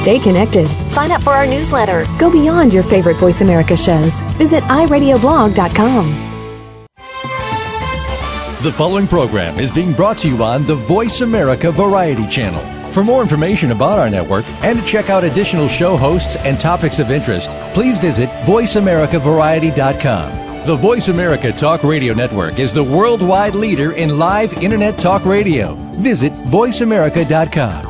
Stay connected. Sign up for our newsletter. Go beyond your favorite Voice America shows. Visit iradioblog.com. The following program is being brought to you on the Voice America Variety Channel. For more information about our network and to check out additional show hosts and topics of interest, please visit VoiceAmericaVariety.com. The Voice America Talk Radio Network is the worldwide leader in live Internet talk radio. Visit VoiceAmerica.com.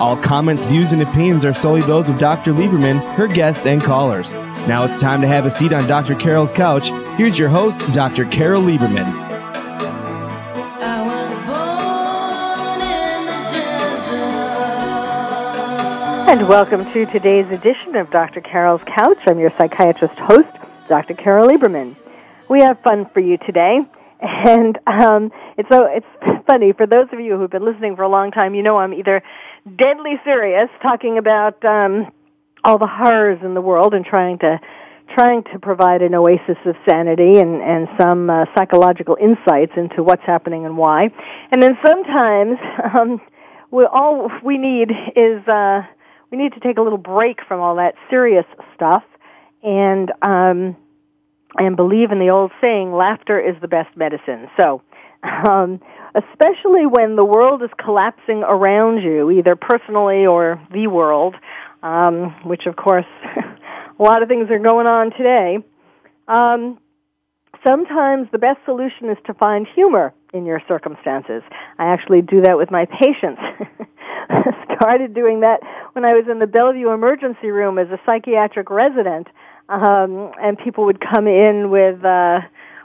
All comments, views, and opinions are solely those of Dr. Lieberman, her guests, and callers. Now it's time to have a seat on Dr. Carol's couch. Here's your host, Dr. Carol Lieberman. And welcome to today's edition of Dr. Carol's Couch. I'm your psychiatrist host, Dr. Carol Lieberman. We have fun for you today, and um, it's so it's funny for those of you who've been listening for a long time. You know I'm either deadly serious, talking about um, all the horrors in the world and trying to trying to provide an oasis of sanity and and some uh, psychological insights into what's happening and why. And then sometimes um, we all we need is uh, we need to take a little break from all that serious stuff and um, and believe in the old saying, laughter is the best medicine. So. Um, especially when the world is collapsing around you, either personally or the world, um, which of course a lot of things are going on today. Um, sometimes the best solution is to find humor in your circumstances. I actually do that with my patients. Started doing that when I was in the Bellevue emergency room as a psychiatric resident, um, and people would come in with uh,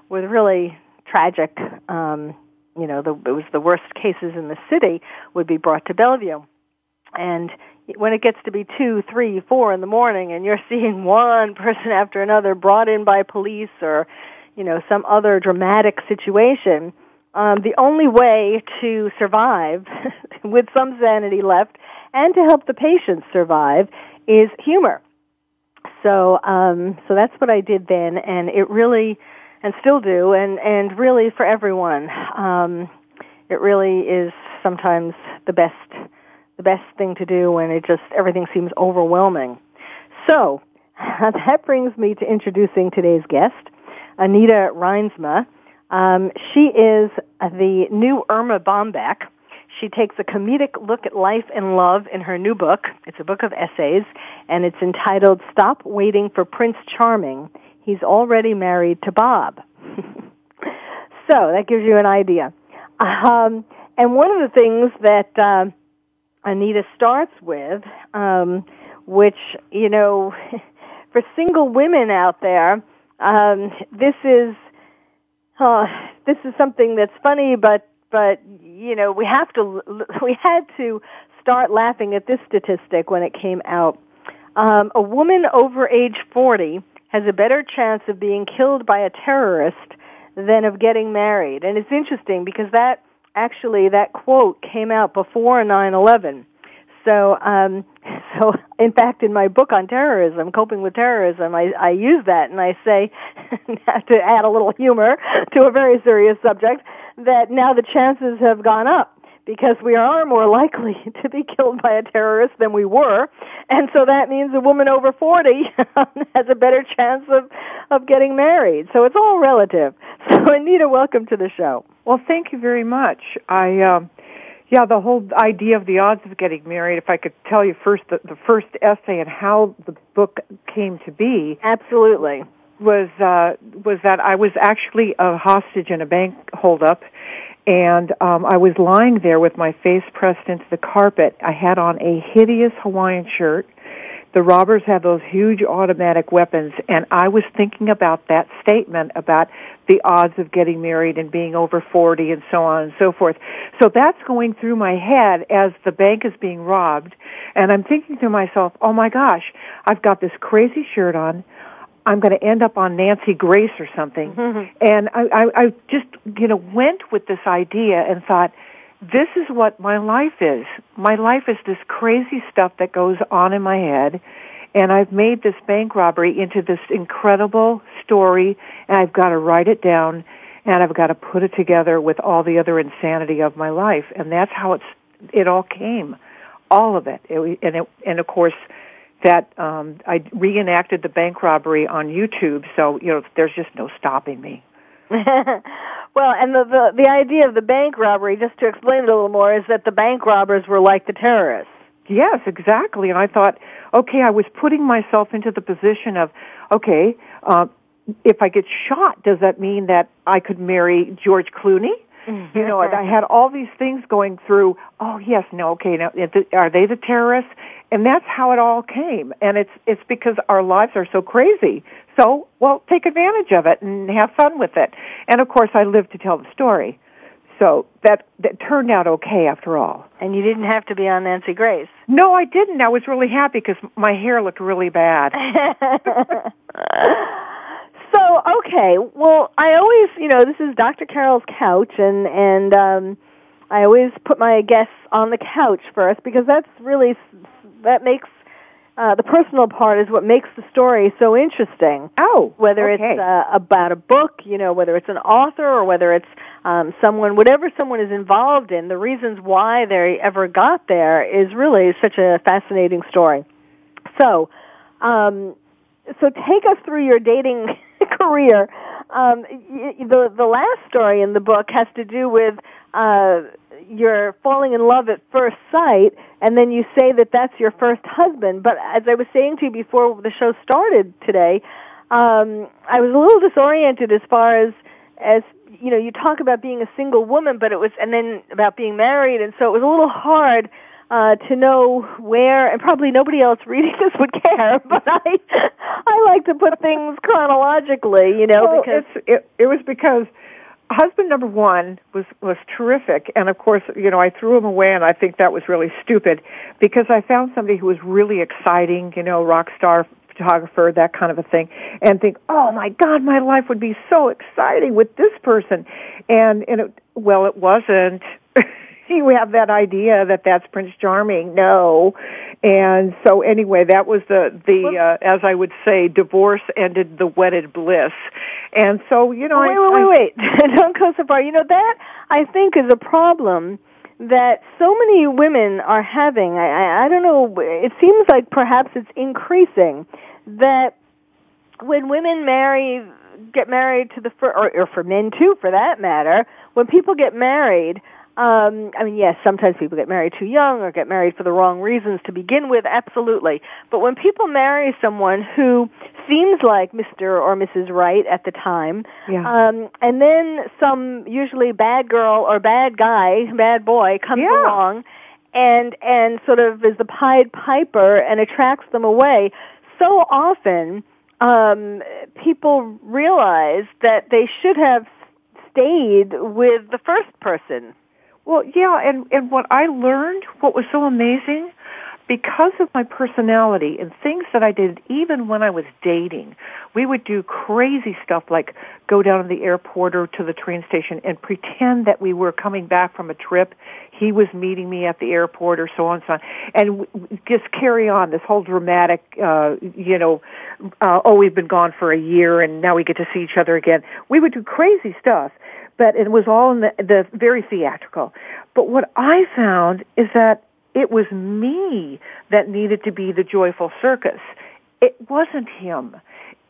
with really tragic, um, you know, the, it was the worst cases in the city would be brought to Bellevue, and when it gets to be two, three, four in the morning and you're seeing one person after another brought in by police or, you know, some other dramatic situation, um, the only way to survive with some sanity left and to help the patients survive is humor. So, um, so that's what I did then, and it really, and still do, and and really for everyone, um, it really is sometimes the best the best thing to do when it just everything seems overwhelming. So that brings me to introducing today's guest, Anita Reinsma. Um, she is the new Erma Bombeck. She takes a comedic look at life and love in her new book. It's a book of essays, and it's entitled "Stop Waiting for Prince Charming." He's already married to Bob. so that gives you an idea. Um, and one of the things that uh, Anita starts with, um, which, you know, for single women out there, um, this is, uh, this is something that's funny, but, but, you know, we have to, we had to start laughing at this statistic when it came out. Um, a woman over age 40 has a better chance of being killed by a terrorist than of getting married. And it's interesting because that actually that quote came out before 9/11. So, um, so in fact, in my book on terrorism, coping with terrorism, I, I use that and I say, to add a little humor to a very serious subject, that now the chances have gone up because we are more likely to be killed by a terrorist than we were, and so that means a woman over 40 has a better chance of of getting married. So it's all relative. So Anita, welcome to the show. Well, thank you very much. I um, yeah, the whole idea of the odds of getting married. If I could tell you first the, the first essay and how the book came to be. Absolutely. Was uh, was that I was actually a hostage in a bank holdup, and um, I was lying there with my face pressed into the carpet. I had on a hideous Hawaiian shirt the robbers have those huge automatic weapons and I was thinking about that statement about the odds of getting married and being over 40 and so on and so forth. So that's going through my head as the bank is being robbed and I'm thinking to myself, "Oh my gosh, I've got this crazy shirt on. I'm going to end up on Nancy Grace or something. Mm-hmm. And I, I, I just, you know, went with this idea and thought, this is what my life is. My life is this crazy stuff that goes on in my head. And I've made this bank robbery into this incredible story and I've got to write it down and I've got to put it together with all the other insanity of my life. And that's how it's, it all came. All of it. it and it, and of course, that um, I reenacted the bank robbery on YouTube, so you know there's just no stopping me. well, and the, the the idea of the bank robbery, just to explain it a little more, is that the bank robbers were like the terrorists. Yes, exactly. And I thought, okay, I was putting myself into the position of, okay, uh, if I get shot, does that mean that I could marry George Clooney? You know, I had all these things going through. Oh yes, no, okay. Now, are they the terrorists? And that's how it all came. And it's it's because our lives are so crazy. So, well, take advantage of it and have fun with it. And of course, I live to tell the story. So that that turned out okay after all. And you didn't have to be on Nancy Grace. No, I didn't. I was really happy because my hair looked really bad. so okay, well, I always, you know, this is Dr. Carol's couch, and and um, I always put my guests on the couch first because that's really that makes uh, the personal part is what makes the story so interesting. Oh, whether okay. it's uh, about a book, you know, whether it's an author or whether it's um, someone, whatever someone is involved in, the reasons why they ever got there is really such a fascinating story. So, um, so take us through your dating career. Um, the the last story in the book has to do with uh, you're falling in love at first sight, and then you say that that's your first husband. But as I was saying to you before the show started today, um, I was a little disoriented as far as as you know. You talk about being a single woman, but it was and then about being married, and so it was a little hard uh, to know where, and probably nobody else reading this would care, but I, I like to put things chronologically, you know, well, because it's, it, it was because husband number one was was terrific, and of course, you know, I threw him away, and I think that was really stupid because I found somebody who was really exciting, you know, rock star photographer, that kind of a thing, and think, oh my God, my life would be so exciting with this person, and and it, well, it wasn't. you have that idea that that's Prince Charming. No. And so anyway, that was the, the, uh, as I would say, divorce ended the wedded bliss. And so, you know, wait, I, wait, wait, wait. Don't go so far. You know, that I think is a problem that so many women are having. I, I, I don't know, it seems like perhaps it's increasing that when women marry, get married to the, fir- or, or for men too, for that matter, when people get married, um, I mean, yes, sometimes people get married too young or get married for the wrong reasons to begin with, absolutely. But when people marry someone who seems like Mr. or Mrs. Right at the time, Yeah. um, and then some usually bad girl or bad guy, bad boy comes Yeah. along and and sort of is the Pied Piper and attracts them away. So often, um, people realize that they should have stayed with the first person. Well, yeah, and and what I learned, what was so amazing, because of my personality and things that I did even when I was dating, we would do crazy stuff like go down to the airport or to the train station and pretend that we were coming back from a trip. He was meeting me at the airport or so on and so on. And just carry on this whole dramatic, uh, you know, uh, oh, we've been gone for a year and now we get to see each other again. We would do crazy stuff but it was all in the, the very theatrical. But what I found is that it was me that needed to be the joyful circus. It wasn't him.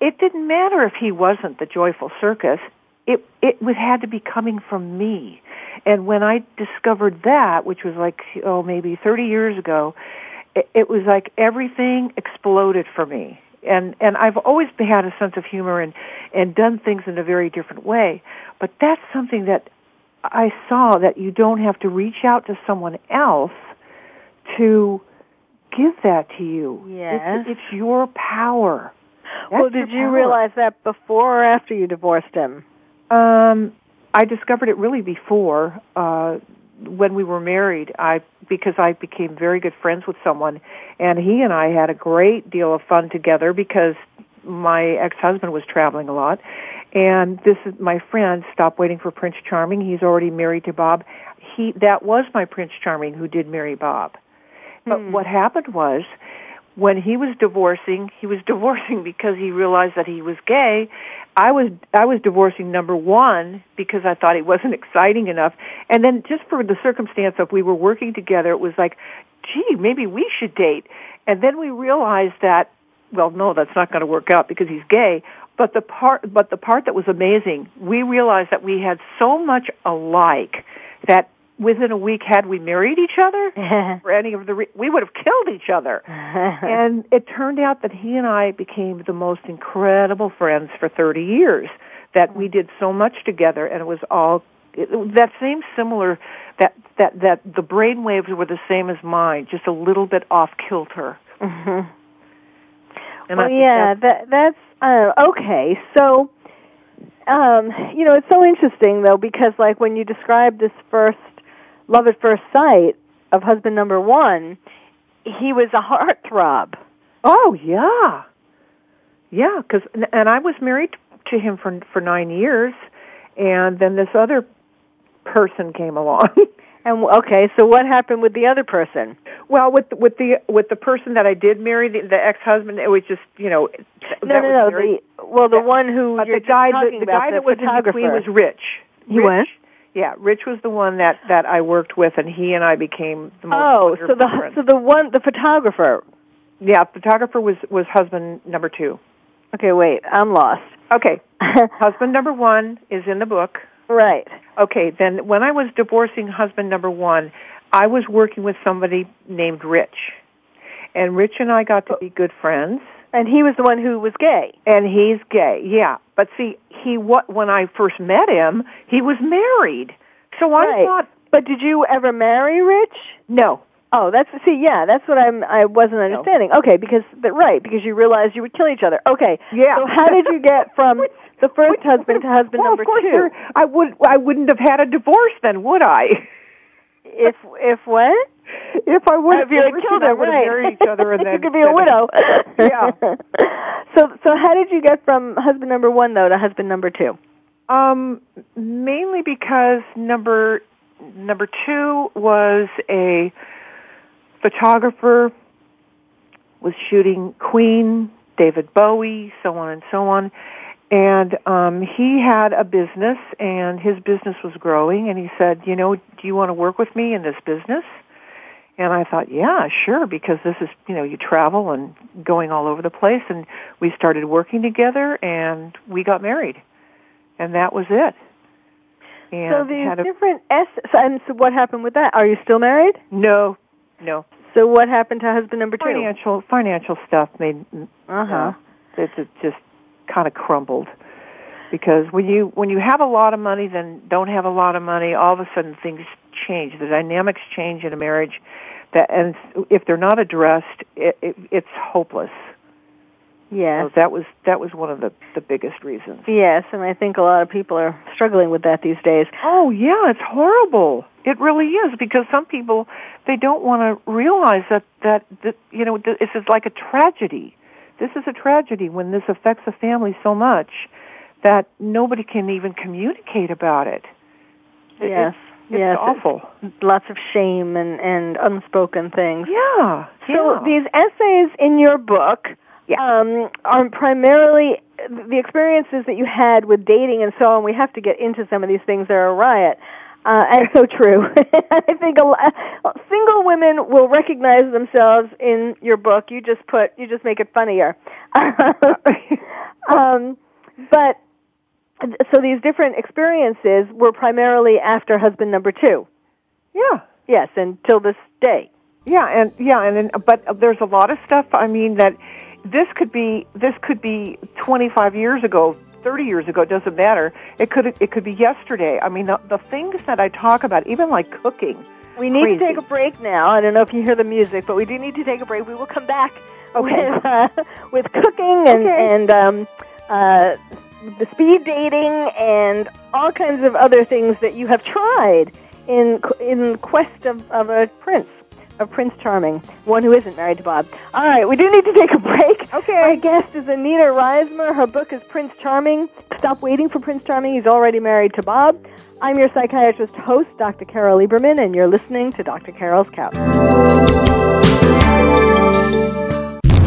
It didn't matter if he wasn't the joyful circus. It it would had to be coming from me. And when I discovered that, which was like oh maybe 30 years ago, it, it was like everything exploded for me. And and I've always had a sense of humor and and done things in a very different way. But that's something that I saw that you don't have to reach out to someone else to give that to you. Yes. It's, it's your power. well, did you power. realize that before or after you divorced him? Um, I discovered it really before uh, when we were married. I because I became very good friends with someone, and he and I had a great deal of fun together because my ex-husband was traveling a lot, and this is my friend. Stop waiting for Prince Charming. He's already married to Bob. He that was my Prince Charming who did marry Bob. But Hmm. what happened was when he was divorcing, he was divorcing because he realized that he was gay. I was I was divorcing number 1 because I thought it wasn't exciting enough. And then just for the circumstance of we were working together, it was like, gee, maybe we should date. And then we realized that well, no, that's not going to work out because he's gay. But the part but the part that was amazing, we realized that we had so much alike that within a week had we married each other for any of the re- we would have killed each other and it turned out that he and I became the most incredible friends for 30 years that we did so much together and it was all it, that same similar that that that the brain waves were the same as mine just a little bit off kilter Mhm. and well, yeah, that's- that that's uh, okay. So, um, you know, it's so interesting though because like when you describe this first love at first sight of husband number one, he was a heartthrob. Oh yeah, yeah. Because and I was married to him for for nine years, and then this other person came along. And okay, so what happened with the other person? well, with with the with the person that I did marry, the, the ex husband, it was just you know. No, no, no. The well, the that- one who you're the guy, talking the, the about, guy that was in between was Rich. He Rich, what? Yeah, Rich was the one that that I worked with, and he and I became the most. Oh, so the friends. so the one the photographer. yeah, photographer was was husband number two. Okay, wait, I'm lost. Okay, husband number one is in the book. right. Okay, then when I was divorcing husband number one, I was working with somebody named Rich. And Rich and I got to be good friends. And he was the one who was gay. And he's gay, yeah. But see, he what when I first met him, he was married. So I Right. thought, But did you ever marry Rich? no, Oh, that's see, yeah, that's what I'm. I wasn't understanding. Okay, because but right, because you realized you would kill each other. Okay, Yeah. So how did you get from the first husband to husband well, number of course two? there- I would I wouldn't have had a divorce then, would I? If if what? If I would if you had killed I would have married each other and then you could be a widow. Yeah. so so how did you get from husband number one though to husband number two? Um, mainly because number number two was a photographer, was shooting Queen, David Bowie, so on and so on, and um, he had a business, and his business was growing, and he said, you know, do you want to work with me in this business? And I thought, yeah, sure, because this is, you know, you travel and going all over the place, and we started working together, and we got married and that was it. And so these a, different S. And so what happened with that? Are you still married? no, no So what happened to husband number two? financial financial stuff made Uh huh. uh, it, it just kind of crumbled because when you when you have a lot of money then don't have a lot of money all of a sudden things change the dynamics change in a marriage that and if they're not addressed it, it, it's hopeless Yes. so that was that was one of the the biggest reasons Yes, and I think a lot of people are struggling with that these days. Oh yeah, it's horrible. It really is because some people they don't want to realize that that, that you know th- this is like a tragedy. This is a tragedy when this affects a family so much that nobody can even communicate about it. It- Yes. It's, it's yes. awful. Lots of shame and and unspoken things. Yeah. So yeah. these essays in your book Yeah. um, are primarily the experiences that you had with dating and so on. We have to get into some of these things. They're a riot. Uh, and so true. I think a lot, single women will recognize themselves in your book. You just put, you just make it funnier. um, but so these different experiences were primarily after husband number two. yeah. Yes, until this day. Yeah, and yeah, and then, but there's a lot of stuff. I mean that this could be this could be 25 years ago, 30 years ago. It doesn't matter. It could it could be yesterday. I mean the, the things that I talk about, even like cooking. We need Crazy. to take a break now. I don't know if you hear the music, but we do need to take a break. We will come back Okay. with uh, with cooking and Okay. and um, uh, the speed dating and all kinds of other things that you have tried in in quest of, of a prince. of Prince Charming, one who isn't married to Bob. All right, we do need to take a break. Okay. My guest is Anita Reinsma. Her book is Prince Charming. Stop waiting for Prince Charming. He's already married to Bob. I'm your psychiatrist host, Dr. Carol Lieberman, and you're listening to Dr. Carol's Couch.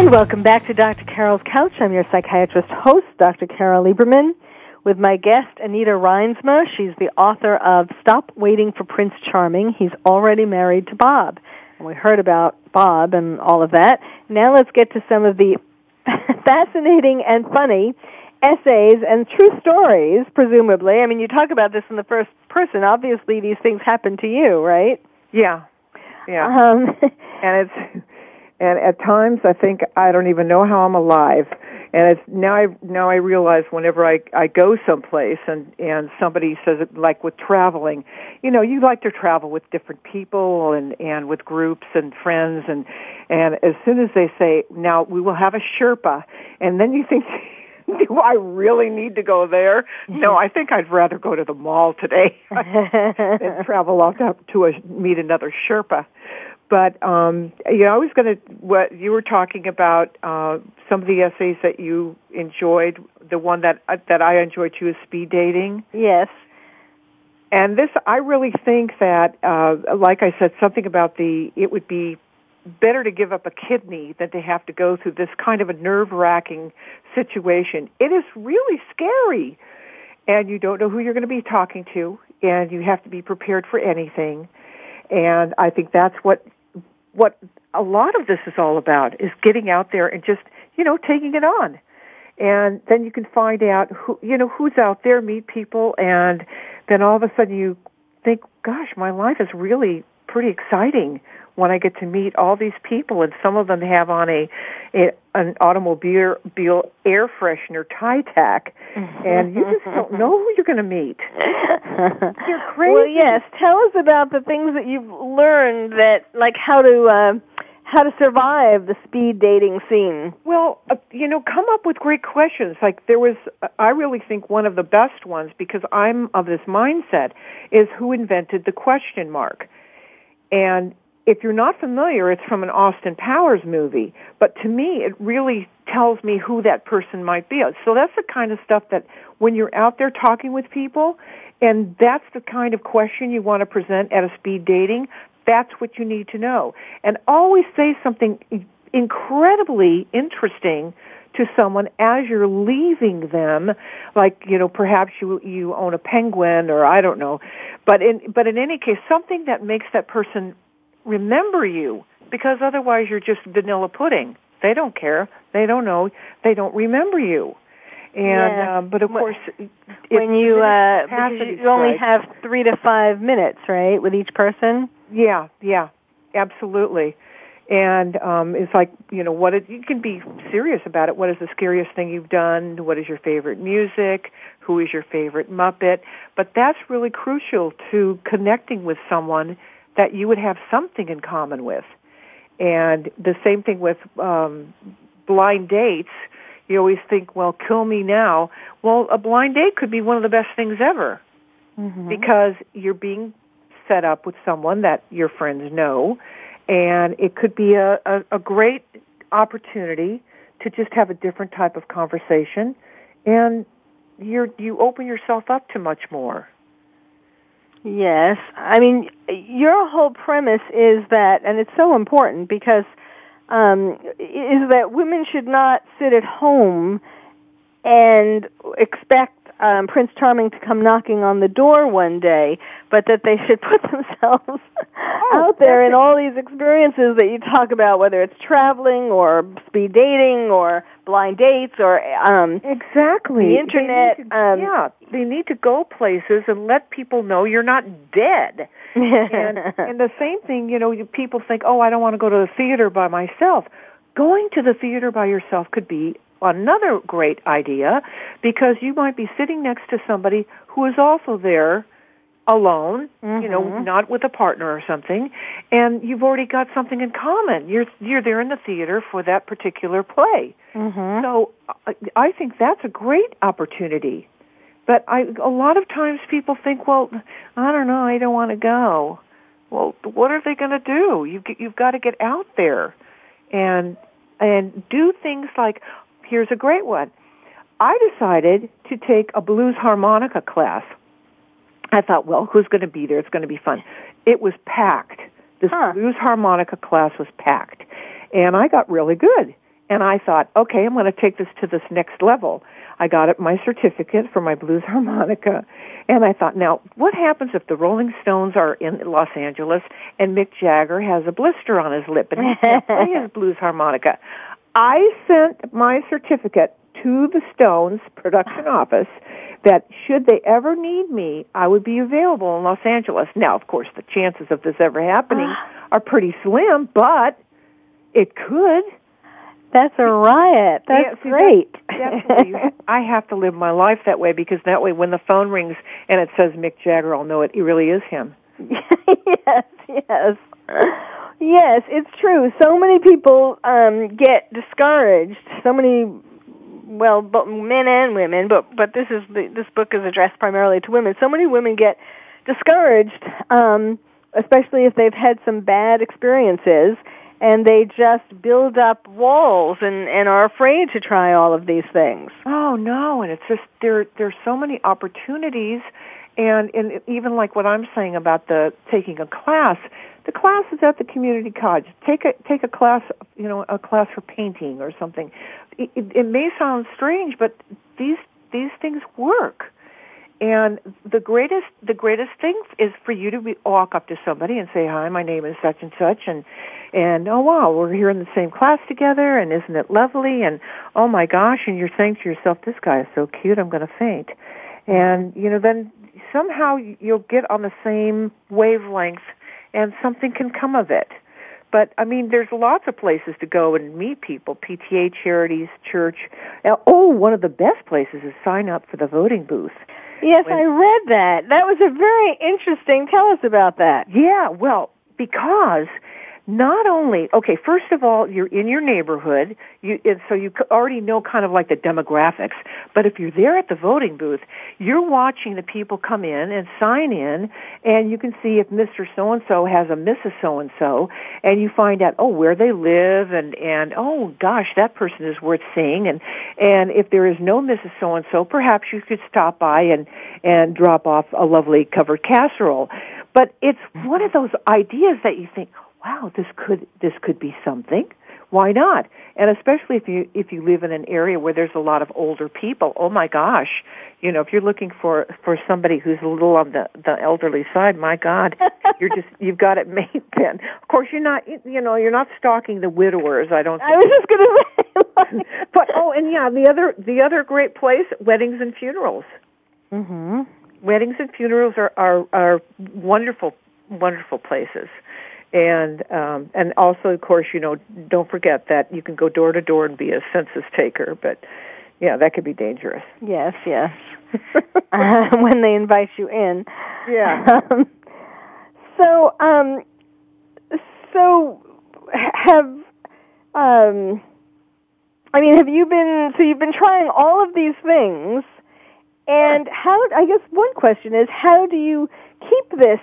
And welcome back to Dr. Carol's Couch. I'm your psychiatrist host, Dr. Carol Lieberman, with my guest, Anita Reinsma. She's the author of Stop Waiting for Prince Charming. He's already married to Bob. And we heard about Bob and all of that. Now let's get to some of the fascinating and funny essays and true stories, presumably. I mean, you talk about this in the first person. Obviously, these things happen to you, right? Yeah. Yeah. Um, and it's and at times I think I don't even know how I'm alive. And it's now I now I realize whenever I I go someplace and and somebody says it like with traveling, you know, you like to travel with different people and and with groups and friends and and as soon as they say now we will have a Sherpa, and then you think. Do I really need to go there? No, I think I'd rather go to the mall today and travel off to, to a, meet another Sherpa but um you know i was going to what you were talking about uh some of the essays that you enjoyed the one that uh, that i enjoyed too is speed dating. Yes. and this i really think that uh like i said something about the it would be better to give up a kidney than to have to go through this kind of a nerve wracking situation. It is really scary. And you don't know who you're going to be talking to and you have to be prepared for anything. And i think that's what what a lot of this is all about is getting out there and just you know taking it on. And then you can find out who you know who's out there meet people and then all of a sudden you think gosh my life is really pretty exciting when i get to meet all these people and some of them have on a, a an automobile air freshener tie tack and you just don't know who you're going to meet you're crazy Well, yes. Tell us about the things that you've learned that, like how to uh, how to survive the speed dating scene. Well, uh, you know, come up with great questions. Like there was, I really think one of the best ones because I'm of this mindset is who invented the question mark. And if you're not familiar, it's from an Austin Powers movie. But to me, it really tells me who that person might be. So that's the kind of stuff that when you're out there talking with people, and that's the kind of question you want to present at a speed dating, that's what you need to know. And always say something incredibly interesting to someone as you're leaving them like you know perhaps you you own a penguin or I don't know but in but in any case something that makes that person remember you because otherwise you're just vanilla pudding they don't care they don't know they don't remember you and Yeah. um, but of course when you uh, you only have three to five minutes, right, with each person. Yeah, yeah, absolutely. and um, it's like you know what is, you can be serious about it. What is the scariest thing you've done? What is your favorite music? Who is your favorite Muppet? But that's really crucial to connecting with someone that you would have something in common with. And the same thing with um, blind dates. You always think, well, kill me now. Well, a blind date could be one of the best things ever Mm-hmm. because you're being set up with someone that your friends know, and it could be a, a, a great opportunity to just have a different type of conversation, and you're you open yourself up to much more. Yes. I mean, your whole premise is that, and it's so important because, um, is that women should not sit at home and expect um, Prince Charming to come knocking on the door one day, but that they should put themselves out there in all these experiences that you talk about, whether it's traveling or speed dating or blind dates or um, Exactly. the internet. To, um, yeah, they need to go places and let people know you're not dead. and and the same thing, you know, people think, "Oh, I don't want to go to the theater by myself." Going to the theater by yourself could be another great idea because you might be sitting next to somebody who is also there alone, you know, Mhm. not with a partner or something, and you've already got something in common. You're you're there in the theater for that particular play. Mhm. So I, I think that's a great opportunity. But I, a lot of times people think, well, I don't know, I don't want to go. Well, what are they going to do? You, you've got to get out there and and do things like. Here's a great one. I decided to take a blues harmonica class. I thought, well, who's going to be there? It's going to be fun. It was packed. This Huh. blues harmonica class was packed. And I got really good. And I thought, okay, I'm going to take this to this next level. I got it, my certificate for my blues harmonica. And I thought, now, what happens if the Rolling Stones are in Los Angeles and Mick Jagger has a blister on his lip and he can't play his blues harmonica? I sent my certificate to the Stones production office that should they ever need me, I would be available in Los Angeles. Now, of course, the chances of this ever happening ah. are pretty slim, but it could. That's a riot. That's Yeah, see, great. that- definitely. I have to live my life that way because that way when the phone rings and it says Mick Jagger, I'll know it, it really is him. yes, yes. Yes, it's true. So many people um get discouraged. So many well, but men and women, but but this is the, this book is addressed primarily to women. So many women get discouraged um especially if they've had some bad experiences and they just build up walls and and are afraid to try all of these things. Oh no, and it's just there there's so many opportunities and and even like what I'm saying about the taking a class, the class is at the community college. Take a take a class, you know, a class for painting or something. It, it, it may sound strange, but these these things work. And the greatest the greatest thing is for you to be, walk up to somebody and say, "Hi, my name is such and such," and and oh wow, we're here in the same class together, and isn't it lovely? And oh my gosh, and you're saying to yourself, "This guy is so cute, I'm going to faint." And you know, then somehow you'll get on the same wavelength, and something can come of it. But I mean, there's lots of places to go and meet people: PTA, charities, church. Oh, one of the best places is sign up for the voting booth. Yes, When- I read that. That was a very interesting. Tell us about that. Yeah, well, because not only okay, first of all, you're in your neighborhood, you and so you already know kind of like the demographics. But if you're there at the voting booth, you're watching the people come in and sign in, and you can see if Mr. So and So has a Mrs. So and So, and you find out oh where they live, and and oh gosh, that person is worth seeing, and and if there is no Mrs. So and So, perhaps you could stop by and and drop off a lovely covered casserole. But it's one of those ideas that you think, wow, this could this could be something. Why not? And especially if you if you live in an area where there's a lot of older people. Oh my gosh, you know, if you're looking for for somebody who's a little on the the elderly side, my God, you're just you've got it made. Then, of course, you're not you know you're not stalking the widowers. I don't. I was just going to say. but oh, and yeah, the other the other great place, weddings and funerals. mhm. Weddings and funerals are are are wonderful wonderful places. And um, and also, of course, you know, don't forget that you can go door to door and be a census taker, but yeah, that could be dangerous. Yes, yes. uh, when they invite you in. Yeah. Um, so, um, so have um, I mean, have you been? So you've been trying all of these things, and how? I guess one question is, how do you keep this?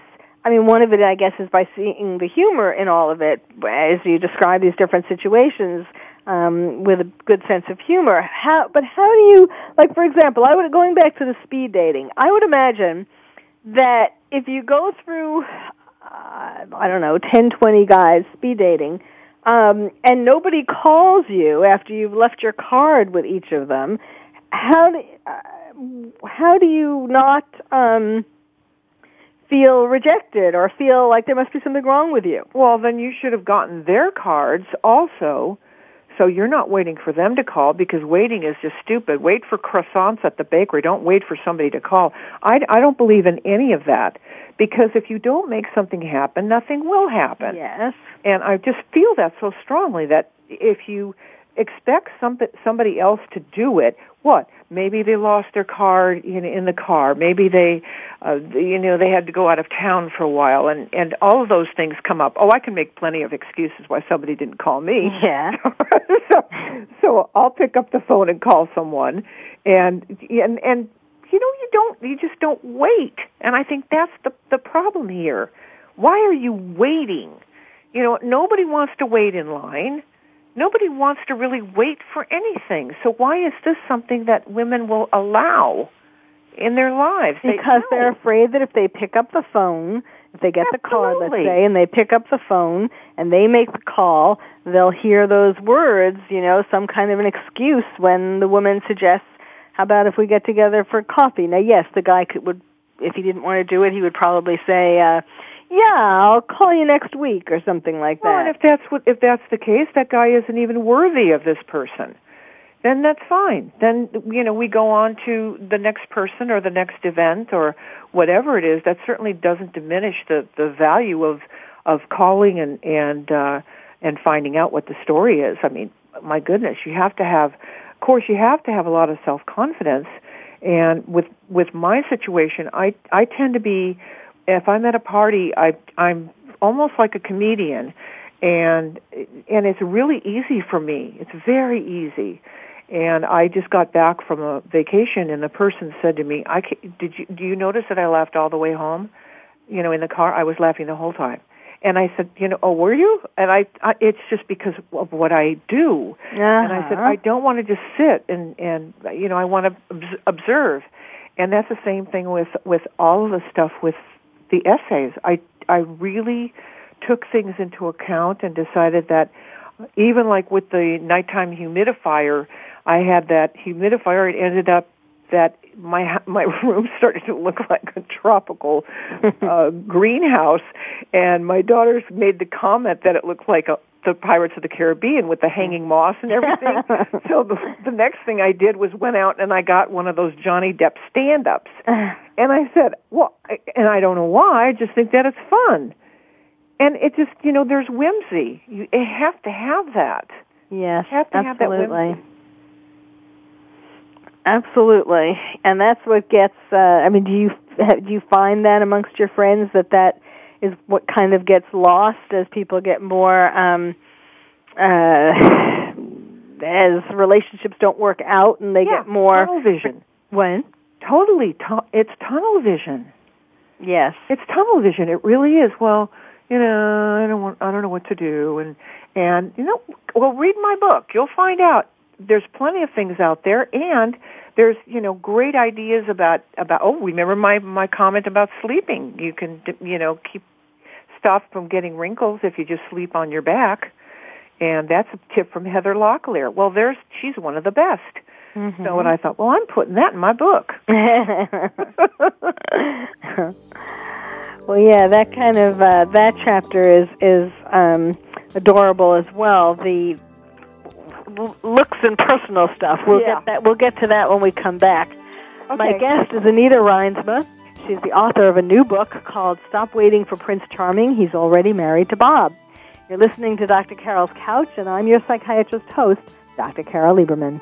I mean, one of it, I guess, is by seeing the humor in all of it, as you describe these different situations um, with a good sense of humor. How? But how do you? Like, for example, I would going back to the speed dating. I would imagine that if you go through, uh, I don't know, ten, twenty guys speed dating um, and nobody calls you after you've left your card with each of them, how do uh, how do you not um, feel rejected or feel like there must be something wrong with you? Well, then you should have gotten their cards also. So you're not waiting for them to call because waiting is just stupid. Wait for croissants at the bakery. Don't wait for somebody to call. I, I don't believe in any of that because if you don't make something happen, nothing will happen. Yes. And I just feel that so strongly that if you expect somebody somebody else to do it, what? Maybe they lost their car in in the car. Maybe they, uh, you know, they had to go out of town for a while, and and all of those things come up. Oh, I can make plenty of excuses why somebody didn't call me. Yeah. so, so I'll pick up the phone and call someone, and and and you know, you don't, you just don't wait. And I think that's the the problem here. Why are you waiting? You know, nobody wants to wait in line. Nobody wants to really wait for anything. So why is this something that women will allow in their lives? Because they, are afraid that if they pick up the phone, if they get Absolutely. the card, let's say, and they pick up the phone and they make the call, they'll hear those words, you know, some kind of an excuse when the woman suggests, how about if we get together for coffee? Now, yes, the guy could, would, if he didn't want to do it, he would probably say, uh, yeah, I'll call you next week or something like that. well, and if that's what if that's the case, that guy isn't even worthy of this person. Then that's fine. Then you know we go on to the next person or the next event or whatever it is. That certainly doesn't diminish the the value of of calling and and uh, and finding out what the story is. I mean, my goodness, you have to have. Of course, you have to have a lot of self confidence. And with with my situation, I I tend to be if I'm at a party, I I'm almost like a comedian, and and it's really easy for me. It's very easy. And I just got back from a vacation, and the person said to me, "I did you do you notice that I laughed all the way home? You know, in the car, I was laughing the whole time." And I said, "You know, oh, were you?" And I, I it's just because of what I do. Uh-huh. And I said, "I don't want to just sit and and you know, I want to observe." And that's the same thing with with all of the stuff with the essays. I I really took things into account and decided that even like with the nighttime humidifier, I had that humidifier. It ended up that my my room started to look like a tropical uh, greenhouse, and my daughters made the comment that it looked like a, the Pirates of the Caribbean with the hanging moss and everything. so the the next thing I did was went out and I got one of those Johnny Depp stand-ups, and I said, well, I- and I don't know why, I just think that it's fun, and it just you know there's whimsy. You, you have to have that. Yes, have to have that absolutely. whimsy. Absolutely, and that's what gets. Uh, I mean, do you do you find that amongst your friends that that is what kind of gets lost as people get more um, uh, as relationships don't work out and they yeah, get more tunnel vision. when Totally, tu- it's tunnel vision. yes It's tunnel vision. It really is. Well, you know, I don't want, I don't know what to do, and and you know, well, read my book. You'll find out. There's plenty of things out there, and there's you know great ideas about about. Oh, remember my my comment about sleeping? You can you know keep stop from getting wrinkles if you just sleep on your back, and that's a tip from Heather Locklear. Well, there's she's one of the best. So, and I thought, well, I'm putting that in my book. well, yeah, that kind of uh, that chapter is is um, adorable as well. The looks and personal stuff. We'll Yeah. get that. We'll get to that when we come back. My guest is Anita Reinsma. She's the author of a new book called Stop Waiting for Prince Charming. He's already married to Bob. You're listening to Dr. Carol's Couch, and I'm your psychiatrist host, Dr. Carol Lieberman.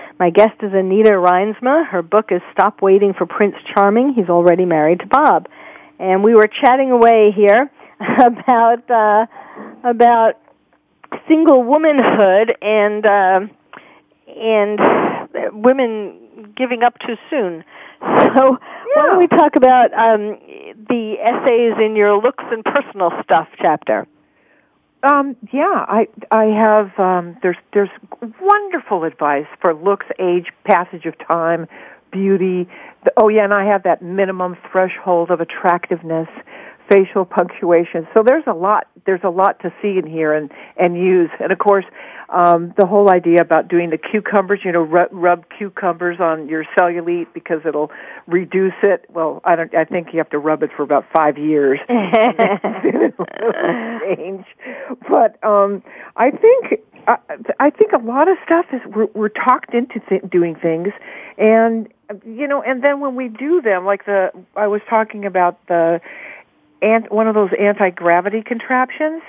My guest is Anita Reinsma. Her book is Stop Waiting for Prince Charming. He's already married to Bob. And we were chatting away here about uh, about single womanhood and uh, and women giving up too soon. So yeah. why don't we talk about um, the essays in your looks and personal stuff chapter? Um, yeah, I I have um, there's there's wonderful advice for looks, age, passage of time, beauty. Oh yeah, and I have that minimum threshold of attractiveness, facial punctuation. So there's a lot there's a lot to see in here and and use. And of course, um, the whole idea about doing the cucumbers, you know, rub, rub cucumbers on your cellulite because it'll reduce it. Well, I don't. I think you have to rub it for about five years. change, but um, I think I, I think a lot of stuff is we're, we're talked into th- doing things, and you know, and then when we do them, like the I was talking about the ant one of those anti gravity contraptions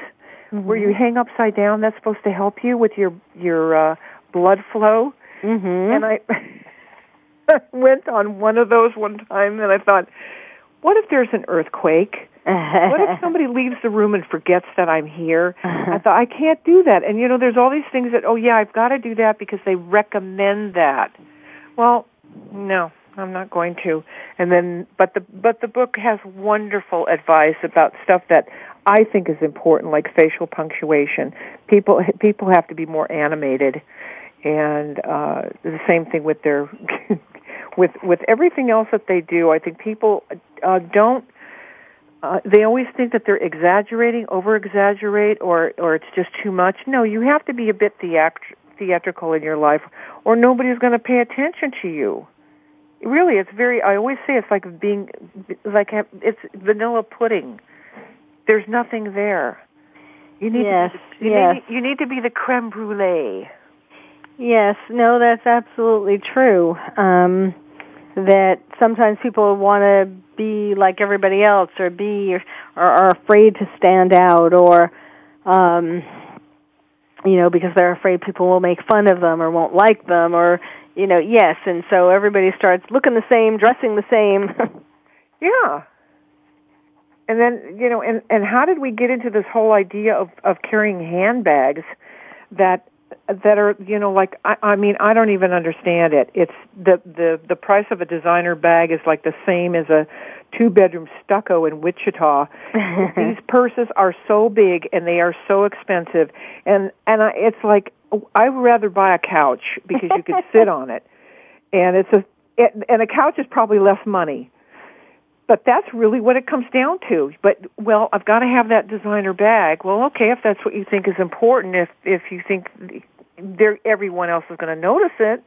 mm-hmm. where you hang upside down. That's supposed to help you with your your uh, blood flow. Mm-hmm. And I went on one of those one time, and I thought, what if there's an earthquake? what if somebody leaves the room and forgets that I'm here? I thought I can't do that. And you know, there's all these things that oh yeah, I've got to do that because they recommend that. Well, no, I'm not going to. And then, but the but the book has wonderful advice about stuff that I think is important, like facial punctuation. People people have to be more animated, and uh, the same thing with their with with everything else that they do. I think people uh, don't. Uh, they always think that they're exaggerating, over exaggerate, or or it's just too much. No, you have to be a bit theatr- theatrical in your life, or nobody's going to pay attention to you. Really, it's very. I always say it's like being like it's vanilla pudding there's nothing there. You need yes, to be, you yes. Need, you need to be the creme brulee. Yes, no, that's absolutely true. Um, that sometimes people want to be like everybody else, or be, or, or are afraid to stand out, or, um, you know, because they're afraid people will make fun of them or won't like them, or, you know, yes, and so everybody starts looking the same, dressing the same. yeah, and then, you know, and, and how did we get into this whole idea of, of carrying handbags that that are you know like I, I mean I don't even understand it. It's the the the price of a designer bag is like the same as a two bedroom stucco in Wichita. These purses are so big and they are so expensive, and and I, it's like I'd rather buy a couch because you could sit on it, and it's a it, and a couch is probably less money. But that's really what it comes down to. But well, I've got to have that designer bag. Well, okay, if that's what you think is important, if if you think there everyone else is going to notice it,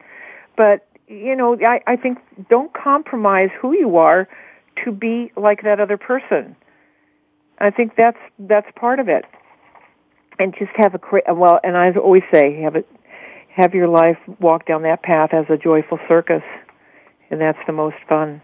but you know, I I think don't compromise who you are to be like that other person. I think that's that's part of it. And just have a well, and I always say, have it, have your life walk down that path as a joyful circus, and that's the most fun.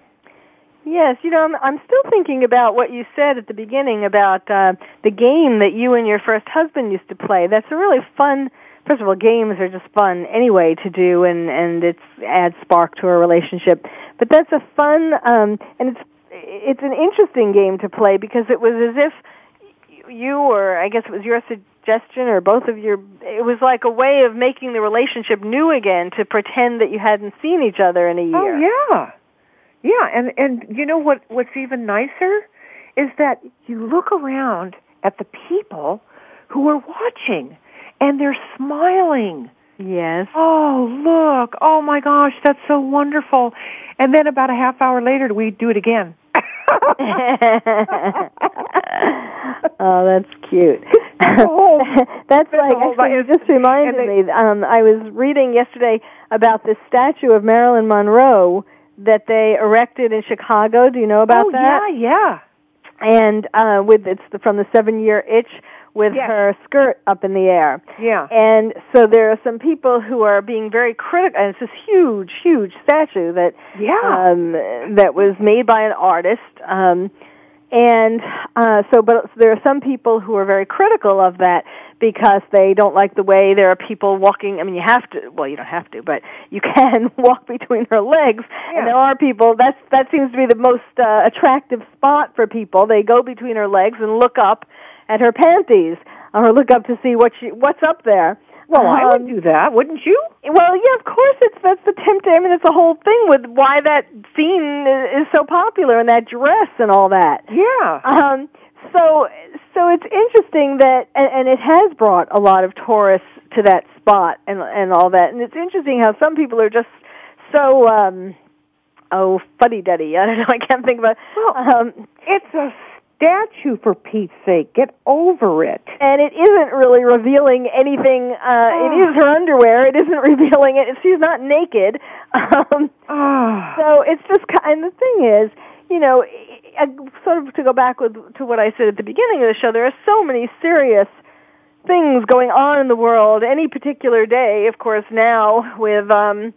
Yes, you know, I'm, I'm still thinking about what you said at the beginning about uh, the game that you and your first husband used to play. That's a really fun. First of all, games are just fun anyway to do, and and it's adds spark to a relationship. But that's a fun, um, and it's it's an interesting game to play because it was as if you or I guess it was your suggestion or both of your it was like a way of making the relationship new again to pretend that you hadn't seen each other in a oh, year. Oh yeah. Yeah, and and you know what what's even nicer is that you look around at the people who are watching and they're smiling. Yes. Oh, look. Oh my gosh, that's so wonderful. And then about a half hour later we do it again. oh, that's cute. Oh, that's like actually, you just reminded they, me. Um, I was reading yesterday about this statue of Marilyn Monroe that they erected in Chicago. Do you know about oh, that? yeah, yeah. And uh, with it's the, from the Seven Year Itch with yes. her skirt up in the air. Yeah. And so there are some people who are being very critical. And it's this huge, huge statue that yeah. um, that was made by an artist. Um, and uh, so, but there are some people who are very critical of that because they don't like the way there are people walking. I mean, you have to. Well, you don't have to, but you can walk between her legs. Yeah. And there are people. That's that seems to be the most uh, attractive spot for people. They go between her legs and look up at her panties, or look up to see what she what's up there. Well, I would do that, wouldn't you? Well, yeah, of course. It's that's the tempting. I mean, it's the whole thing with why that scene is, is so popular and that dress and all that. Yeah. Um. So, so it's interesting that, and, and it has brought a lot of tourists to that spot and and all that. And it's interesting how some people are just so. um Oh, fuddy duddy. I don't know. I can't think about. Well, um, it's a statue for Pete's sake. Get over it. and it isn't really revealing anything. Uh, Oh. It is her underwear. It isn't revealing it. She's not naked. Um, Ah. so it's just kind. And the thing is, you know, I, sort of to go back with to what I said at the beginning of the show. There are so many serious things going on in the world any particular day. Of course, now with. um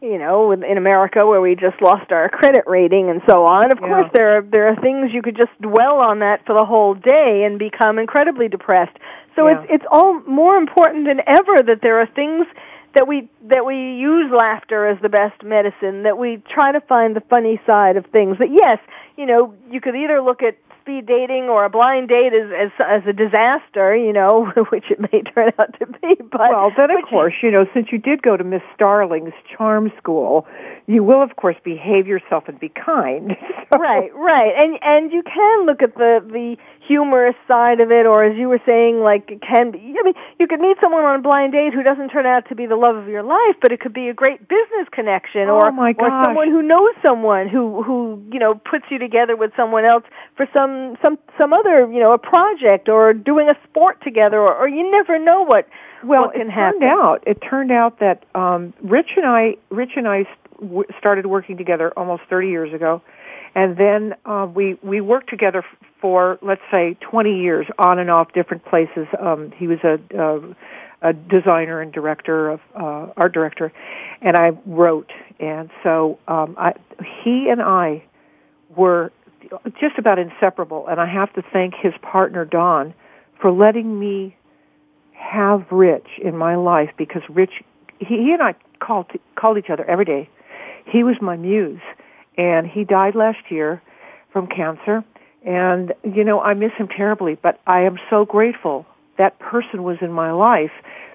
you know, in America where we just lost our credit rating and so on. Of Yeah. course, there are there are things you could just dwell on that for the whole day and become incredibly depressed. So Yeah. it's it's all more important than ever that there are things that we that we use laughter as the best medicine. That we try to find the funny side of things. That yes, you know, you could either look at speed dating or a blind date as as, as a disaster, you know, which it may turn out to be. But Well, then of course, you know, since you did go to Miss Starling's charm school, you will of course behave yourself and be kind. So- right right and and you can look at the the humorous side of it or as you were saying like it can be i mean you could meet someone on a blind date who doesn't turn out to be the love of your life but it could be a great business connection Oh, or or someone who knows someone who who you know puts you together with someone else for some some some other you know a project or doing a sport together or, or you never know what Well, it happen turned out it turned out that um, Rich and I Rich and I w- started working together almost 30 years ago, and then uh, we we worked together for let's say 20 years on and off different places. Um, he was a, uh, a designer and director of uh, art director, and I wrote, and so um, I, he and I were just about inseparable. And I have to thank his partner Don for letting me have Rich in my life because Rich, he, he and I called called each other every day. He was my muse, and he died last year from cancer. And you know, I miss him terribly, but I am so grateful that person was in my life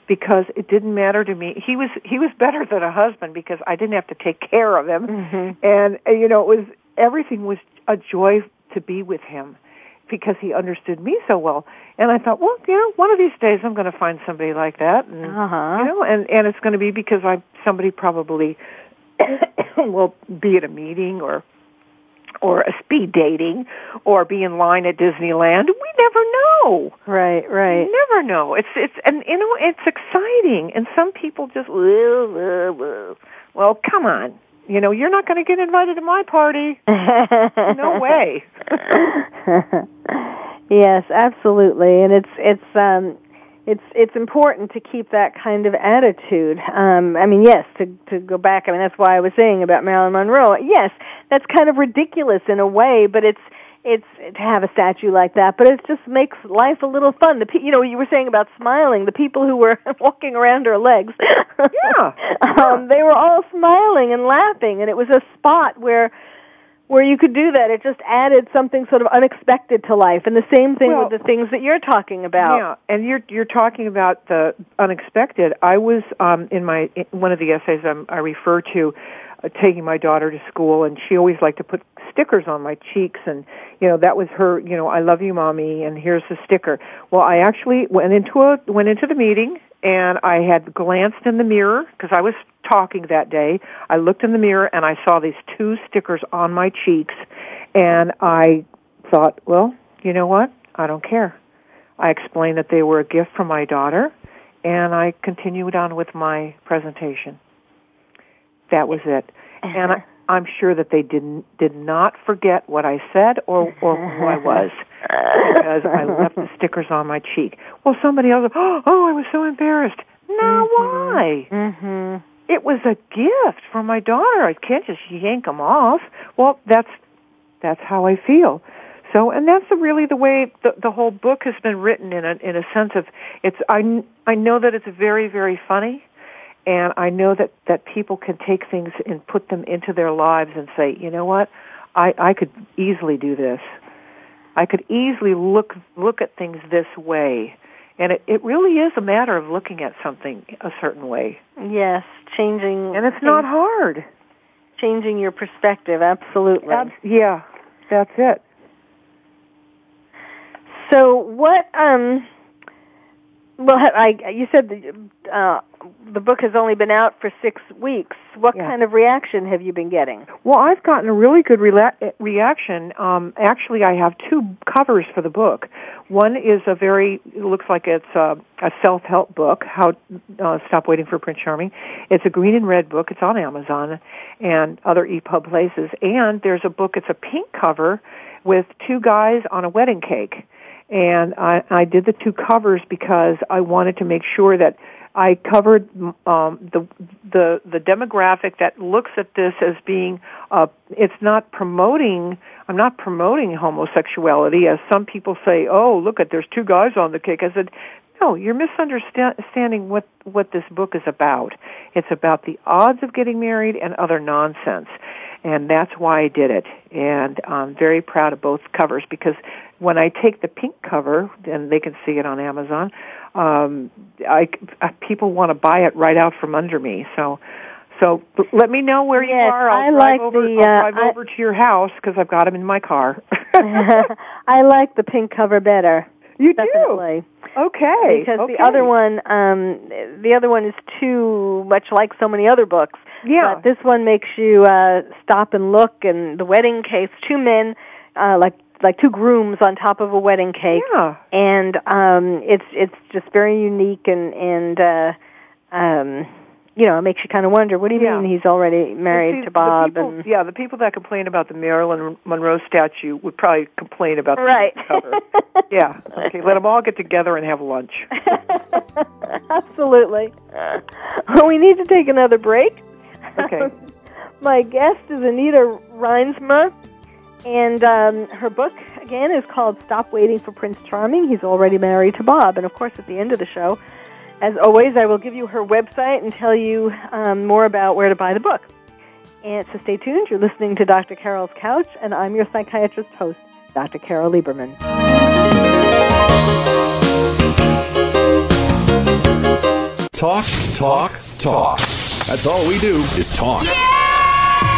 because it didn't matter to me. He was he was better than a husband because I didn't have to take care of him, Mm-hmm. and you know it was everything was a joy to be with him because he understood me so well. And I thought, well, you know, one of these days I'm going to find somebody like that, and Uh-huh. you know, and and it's going to be because I somebody probably will be at a meeting or or a speed dating or be in line at Disneyland. We never know. Right, right. You never know. It's it's and you know it's exciting. And some people just "Whoa, whoa, whoa." well, come on. You know, you're not going to get invited to my party. no way. yes, absolutely, and it's it's um it's it's important to keep that kind of attitude. Um, I mean, yes, to to go back. I mean, that's why I was saying about Marilyn Monroe. Yes, that's kind of ridiculous in a way, but it's it's to have a statue like that. But it just makes life a little fun. The pe- you know you were saying about smiling. The people who were walking around her legs, yeah, um, they were all smiling and laughing, and it was a spot where where you could do that. It just added something sort of unexpected to life. And the same thing Well- with the things that you're talking about. Yeah, and you're you're talking about the unexpected. I was um, in my in one of the essays I'm, I refer to uh, taking my daughter to school, and she always liked to put stickers on my cheeks, and you know that was her. You know, I love you, mommy, and here's the sticker. Well, I actually went into a went into the meeting, and I had glanced in the mirror because I was talking that day. I looked in the mirror and I saw these two stickers on my cheeks, and I thought, well, you know what? I don't care. I explained that they were a gift from my daughter, and I continued on with my presentation. That was it. And I, uh-huh. I'm sure that they didn't did not forget what I said or or who I was because I left the stickers on my cheek. Well, somebody else, oh, I was so embarrassed. No, why? Mm-hmm. It was a gift from my daughter. I can't just yank them off. Well, that's that's how I feel. So, and that's really the way the, the whole book has been written in a in a sense of it's. I I know that it's very very funny, and I know that that people can take things and put them into their lives and say, you know what, I I could easily do this. I could easily look look at things this way. And it, it really is a matter of looking at something a certain way. Yes, changing. And it's not hard. Changing your perspective, absolutely. Ab- yeah, that's it. So what? Um, well, I you said the, uh, the book has only been out for six weeks. What Yeah. kind of reaction have you been getting? Well, I've gotten a really good rela- reaction. Um, actually, I have two covers for the book. One is a very it looks like it's a, a self-help book, How uh, Stop Waiting for Prince Charming. It's a green and red book. It's on Amazon and other EPUB places. And there's a book. It's a pink cover with two guys on a wedding cake. And I, I did the two covers because I wanted to make sure that I covered um, the the the demographic that looks at this as being uh, it's not promoting I'm not promoting homosexuality as some people say oh look at there's two guys on the cake. I said no you're misunderstanding what what this book is about. It's about the odds of getting married and other nonsense and that's why I did it and I'm very proud of both covers because when I take the pink cover and they can see it on Amazon um, I, uh, people want to buy it right out from under me. So, so let me know where you are. I'll I drive like over. the, I'll uh, drive I- over to your house because I've got them in my car. I like the pink cover better. You definitely. do. Okay. Because okay. the other one, um, the other one is too much like so many other books. Yeah. But this one makes you uh, stop and look, and the wedding case, two men, uh, like like two grooms on top of a wedding cake. Yeah. And um, it's it's just very unique, and and uh, um, you know, it makes you kind of wonder. What do you Yeah. mean he's already married See, to Bob? people- and yeah, the people that complain about the Marilyn Monroe statue would probably complain about the Right. cover. yeah. Okay. Let them all get together and have lunch. Absolutely. Well, we need to take another break. Okay. My guest is Anita Reinsma, and um, her book, again, is called Stop Waiting for Prince Charming. He's already married to Bob. And, of course, at the end of the show, as always, I will give you her website and tell you um, more about where to buy the book. And so stay tuned. You're listening to Dr. Carol's Couch, and I'm your psychiatrist host, Dr. Carol Lieberman. Talk, talk, talk. That's all we do is talk.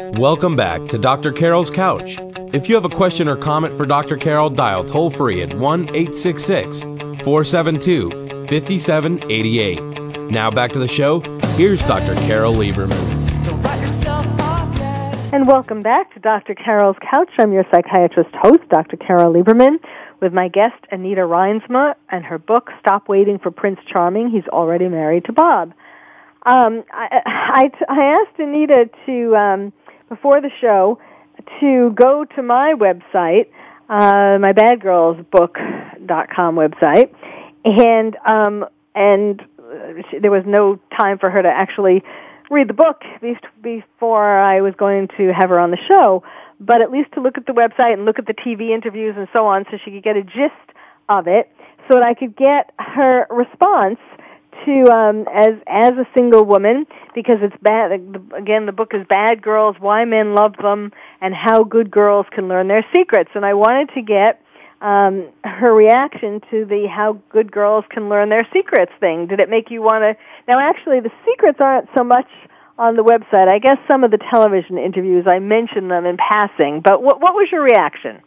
Welcome back to Dr. Carol's Couch. If you have a question or comment for Dr. Carol, dial toll free at 1 866 472 5788. Now back to the show. Here's Dr. Carol Lieberman. And welcome back to Dr. Carol's Couch. I'm your psychiatrist host, Dr. Carol Lieberman, with my guest, Anita Reinsma, and her book, Stop Waiting for Prince Charming. He's already married to Bob. Um, I, I, I asked Anita to, um, before the show, to go to my website, uh, my badgirlsbook.com website, and, um, and there was no time for her to actually read the book before I was going to have her on the show, but at least to look at the website and look at the TV interviews and so on so she could get a gist of it so that I could get her response to um as as a single woman because it's bad again the book is bad girls why men love them and how good girls can learn their secrets. And I wanted to get um her reaction to the how good girls can learn their secrets thing. Did it make you want to now actually the secrets aren't so much on the website. I guess some of the television interviews I mentioned them in passing but what what was your reaction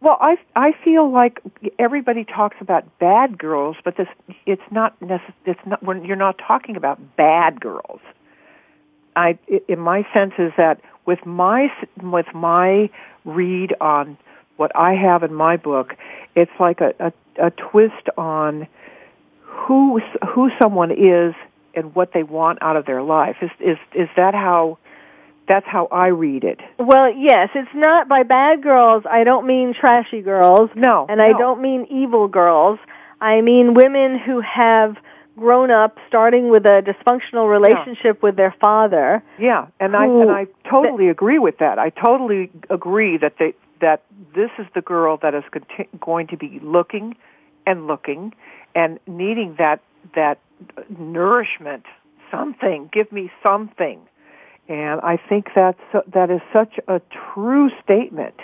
well, I I feel like everybody talks about bad girls, but this it's not necess- it's not when you're not talking about bad girls. I in my sense is that with my with my read on what I have in my book, it's like a a, a twist on who who someone is and what they want out of their life. Is is is that how that's how I read it. Well, yes, it's not by bad girls. I don't mean trashy girls. No. And I don't mean evil girls. I mean women who have grown up starting with a dysfunctional relationship yeah. with their father. Yeah, and I and I totally th- agree with that. I totally agree that they that this is the girl that is conti- going to be looking and looking and needing that that nourishment something give me something and I think that's that is such a true statement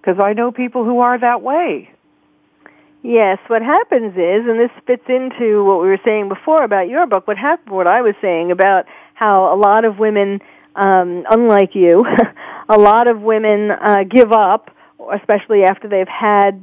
because I know people who are that way. Yes, what happens is, and this fits into what we were saying before about your book. What happened? What I was saying about how a lot of women, um, unlike you, a lot of women uh, give up, especially after they've had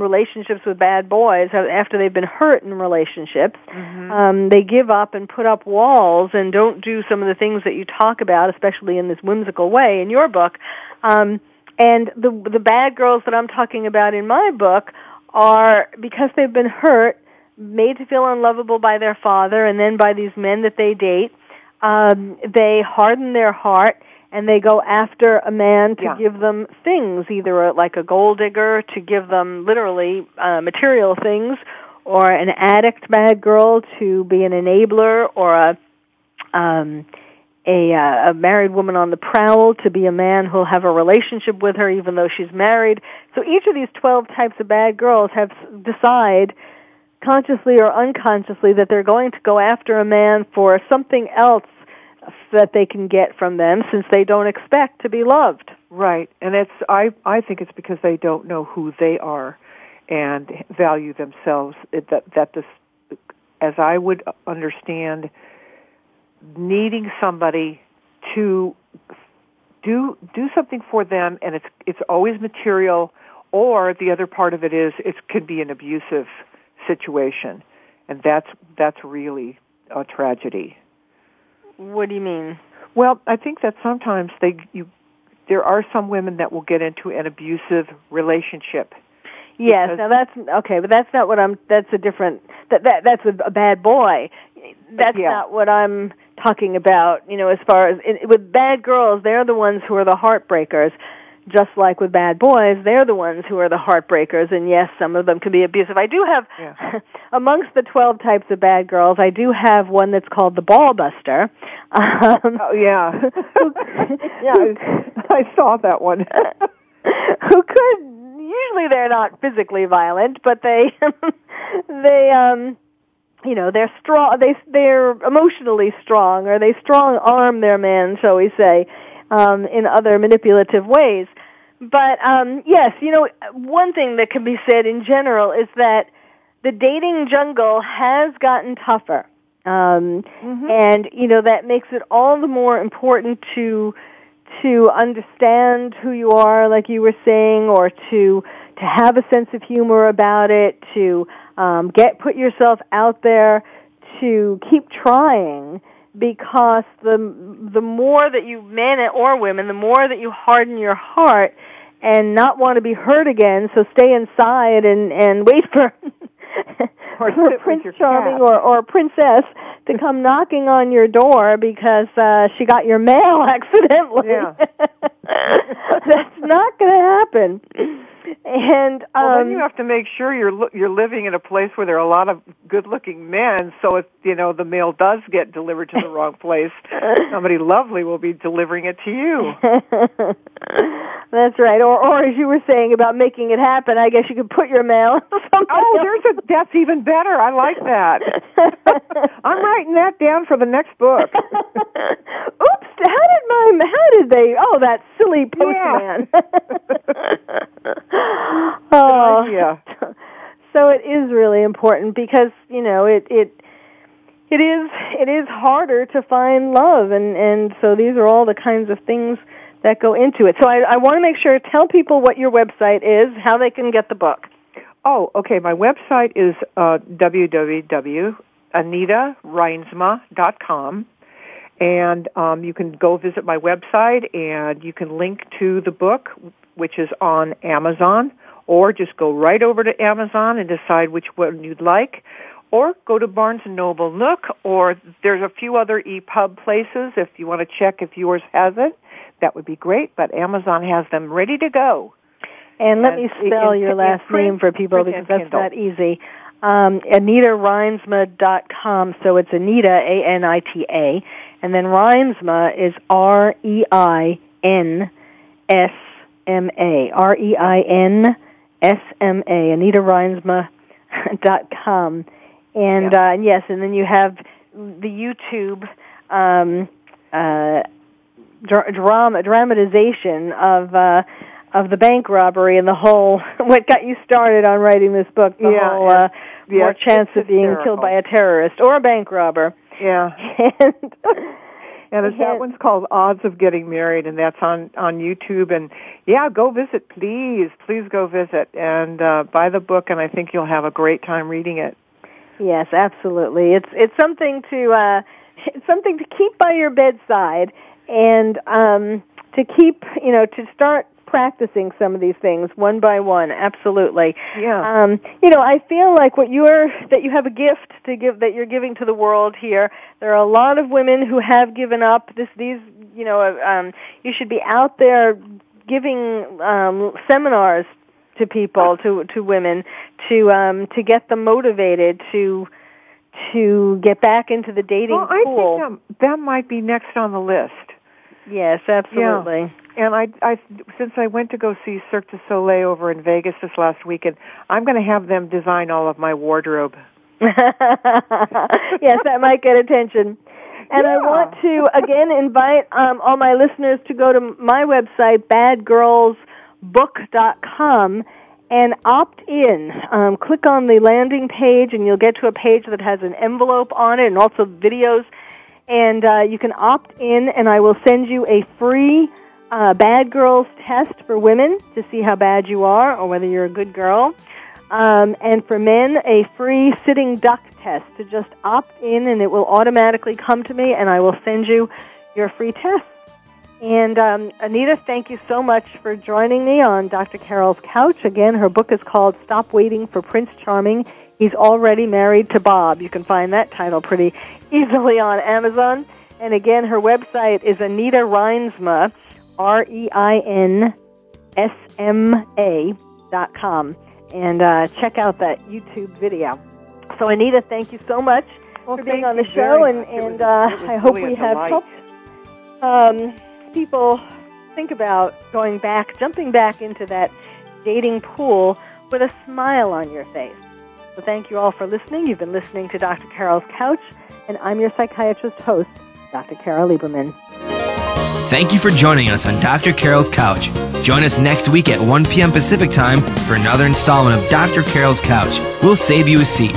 relationships with bad boys after they've been hurt in relationships mm-hmm. um they give up and put up walls and don't do some of the things that you talk about especially in this whimsical way in your book um and the the bad girls that I'm talking about in my book are because they've been hurt made to feel unlovable by their father and then by these men that they date um they harden their heart and they go after a man to yeah. give them things, either a, like a gold digger to give them literally uh, material things, or an addict bad girl to be an enabler, or a um, a, uh, a married woman on the prowl to be a man who'll have a relationship with her even though she's married. So each of these 12 types of bad girls have decide consciously or unconsciously that they're going to go after a man for something else that they can get from them since they don't expect to be loved. Right. And it's I I think it's because they don't know who they are and value themselves that that this as I would understand needing somebody to do do something for them, and it's it's always material, or the other part of it is it could be an abusive situation, and that's that's really a tragedy. What do you mean? Well, I think that sometimes they you there are some women that will get into an abusive relationship. Yes, now that's okay, but that's not what I'm. That's a different. That that that's a, a bad boy. That's Yeah. not what I'm talking about. You know, as far as in, with bad girls, they're the ones who are the heartbreakers. Just like with bad boys, they're the ones who are the heartbreakers. And yes, some of them can be abusive. I do have Yeah. amongst the twelve types of bad girls, I do have one that's called the ball buster. Um, Oh yeah, yeah. I, I saw that one. who could usually they're not physically violent, but they they um you know they're strong they they're emotionally strong or they strong arm their man, shall we say, um, in other manipulative ways. But um, yes, you know one thing that can be said in general is that the dating jungle has gotten tougher. Um, And you know that makes it all the more important to to understand who you are, like you were saying, or to to have a sense of humor about it, to um, get put yourself out there, to keep trying, because the the more that you men or women, the more that you harden your heart and not want to be hurt again, so stay inside and and wait for. Or for Prince Charming or, or Princess to come knocking on your door because uh, she got your mail accidentally. Yeah. That's not going to happen. And um, Well, then you have to make sure you're you're living in a place where there are a lot of good-looking men. So if you know the mail does get delivered to the wrong place, somebody lovely will be delivering it to you. That's right. Or, or as you were saying about making it happen, I guess you could put your mail. Oh, there's a that's even better. I like that. I'm writing that down for the next book. Oops! How did my? How did they? Oh, that silly postman. oh, idea. so it is really important because you know it it it is it is harder to find love, and and so these are all the kinds of things that go into it. So I, I want to make sure tell people what your website is, how they can get the book. Oh, okay. My website is uh, www.anitareinsma.com. And um, you can go visit my website and you can link to the book, which is on Amazon, or just go right over to Amazon and decide which one you'd like, or go to Barnes & Noble Nook, or there's a few other EPUB places if you want to check if yours has it. That would be great, but Amazon has them ready to go. And let And me spell in- your in last print- name for people because that's not easy. Um, AnitaReinsma.com. So it's Anita, A-N-I-T-A. And then Reinsma is R-E-I-N-S-M-A, R-E-I-N-S-M-A, AnitaReinsma.com. And, uh, and yes, and then you have the YouTube, um, uh, dra- drama dramatization of uh of the bank robbery and the whole what got you started on writing this book the Yeah, whole uh yeah, more chance of being hysterical. killed by a terrorist or a bank robber Yeah. and And it's, that one's called Odds of Getting Married, and that's on on YouTube. And yeah, go visit, please, please go visit and uh, buy the book. And I think you'll have a great time reading it. yes absolutely it's it's something to uh it's something to keep by your bedside and um to keep you know to start practicing some of these things one by one absolutely Yeah. um, you know, I feel like what you're that you have a gift to give that you're giving to the world here. There are a lot of women who have given up. This, these, you know, uh, um, you should be out there giving um, seminars to people, to to women, to um, to get them motivated to to get back into the dating well, I pool. think that, that might be next on the list. Yes, absolutely. Yeah. And I, I, since I went to go see Cirque du Soleil over in Vegas this last weekend, I'm going to have them design all of my wardrobe. yes, that might get attention. And I want to again invite um, all my listeners to go to my website, badgirlsbook.com, and opt in. Um, click on the landing page, and you'll get to a page that has an envelope on it and also videos. And uh, you can opt in, and I will send you a free uh, Bad Girls test for women to see how bad you are or whether you're a good girl. Um, and for men, a free sitting duck test to just opt in, and it will automatically come to me, and I will send you your free test. And um, Anita, thank you so much for joining me on Dr. Carol's couch. Again, her book is called Stop Waiting for Prince Charming. He's already married to Bob. You can find that title pretty easily on Amazon. And again, her website is Anita Reinsma, R E I N S M A dot com. And uh, check out that YouTube video. So, Anita, thank you so much well, for being on the show, and, and uh, I hope we have helped um, people think about going back, jumping back into that dating pool with a smile on your face. So thank you all for listening. You've been listening to Dr. Carol's Couch, and I'm your psychiatrist host, Dr. Carol Lieberman. Thank you for joining us on Dr. Carol's Couch. Join us next week at 1 p.m. Pacific Time for another installment of Dr. Carol's Couch. We'll save you a seat.